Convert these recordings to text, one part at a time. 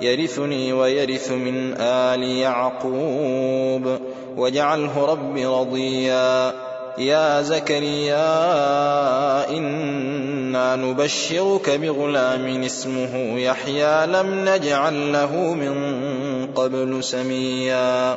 يرثني ويرث من آل يعقوب. واجعله رب رضيا. يا زكريا إنا نبشرك بغلام اسمه يحيى. لم نجعل له من قبل سميا.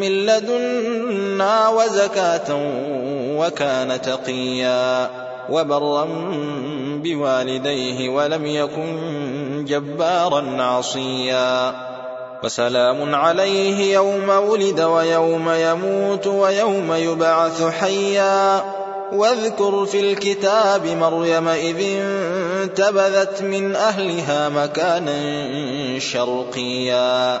من لدنا وزكاة وكان تقيا وبرا بوالديه ولم يكن جبارا عصيا وسلام عليه يوم ولد ويوم يموت ويوم يبعث حيا واذكر في الكتاب مريم إذ انتبذت من أهلها مكانا شرقيا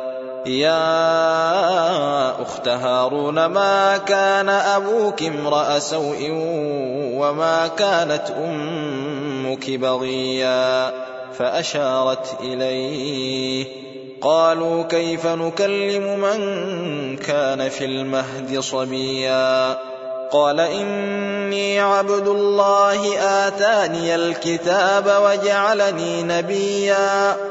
يا أخت هارون ما كان أبوك امرأ سوء وما كانت أمك بغيا؟ فأشارت إليه قالوا كيف نكلم من كان في المهد صبيا؟ قال إني عبد الله آتاني الكتاب وجعلني نبيا.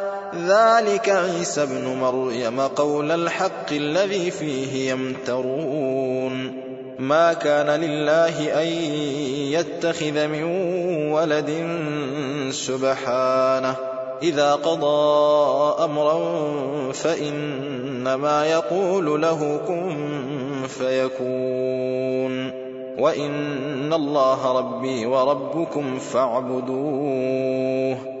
ذلك عيسى ابن مريم قول الحق الذي فيه يمترون. ما كان لله أن يتخذ من ولد سبحانه. إذا قضى أمرا فإنما يقول له كن فيكون. وإن الله ربي وربكم فاعبدوه.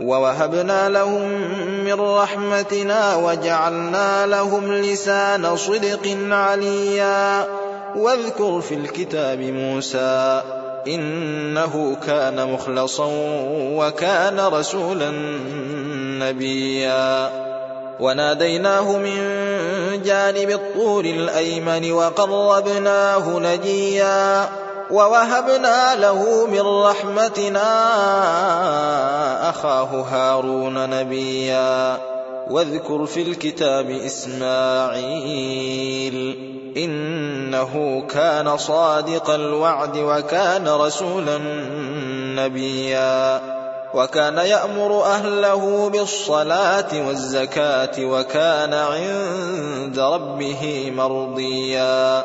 ووهبنا لهم من رحمتنا وجعلنا لهم لسان صدق عليا. واذكر في الكتاب موسى إنه كان مخلصا وكان رسولا نبيا. وناديناه من جانب الطور الأيمن وقربناه نجيا. ووهبنا له من رحمتنا أخاه هارون نبيا. واذكر في الكتاب إسماعيل إنه كان صادق الوعد وكان رسولا نبيا. وكان يأمر أهله بالصلاة والزكاة وكان عند ربه مرضيا.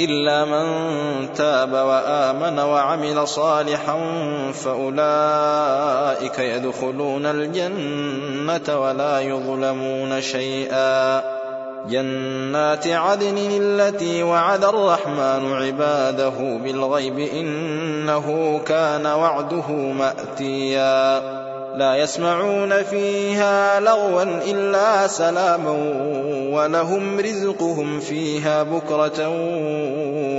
إلا من تاب وآمن وعمل صالحا فأولئك يدخلون الجنة ولا يظلمون شيئا. جنات عدن التي وعد الرحمن عباده بالغيب إنه كان وعده مأتيا. لا يسمعون فيها لغوا إلا سلاما ولهم رزقهم فيها بكرة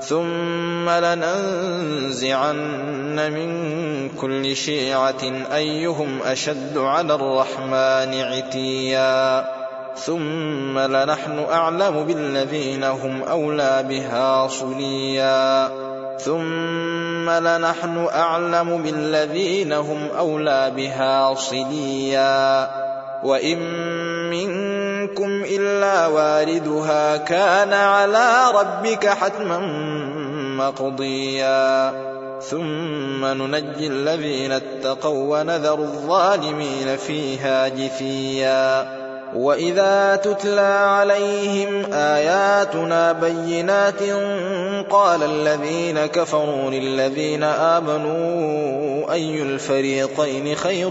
ثم لننزعن من كل شيعة أيهم أشد على الرحمن عتيا. ثم لنحن أعلم بالذين هم أولى بها صليا. ثم لنحن أعلم بالذين هم أولى بها صليا. وإن منكم إلا واردها كان على ربك حتما مقضيا. ثم ننجي الذين اتقوا ونذر الظالمين فيها جثيا. وإذا تتلى عليهم آياتنا بينات قال الذين كفروا للذين آمنوا أي الفريقين خير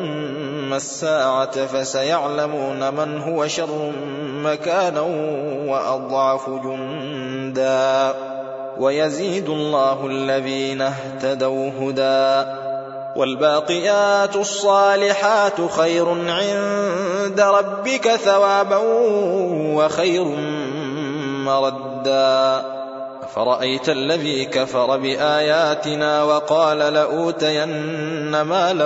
الساعة فسيعلمون من هو شر مكانا وأضعف جندا. ويزيد الله الذين اهتدوا هدى. والباقيات الصالحات خير عند ربك ثوابا وخير مردا. فرأيت الذي كفر بآياتنا وقال لأوتين مالا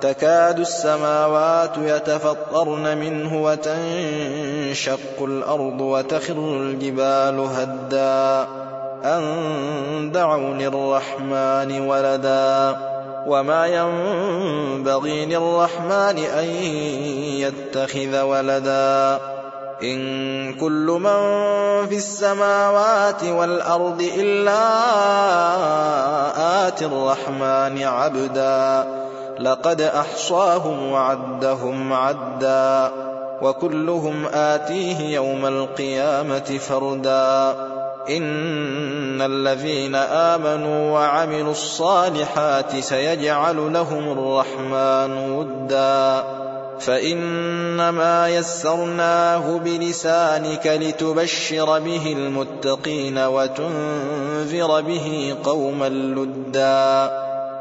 تكاد السماوات يتفطرن منه وتنشق الأرض وتخر الجبال هدا أن دعوا للرحمن ولدا وما ينبغي للرحمن أن يتخذ ولدا إن كل من في السماوات والأرض إلا آتي الرحمن عبدا لقد أحصاهم وعدهم عدا وكلهم آتيه يوم القيامة فردا. إن الذين آمنوا وعملوا الصالحات سيجعل لهم الرحمن ودا. فإنما يسرناه بلسانك لتبشر به المتقين وتنذر به قوما لدا.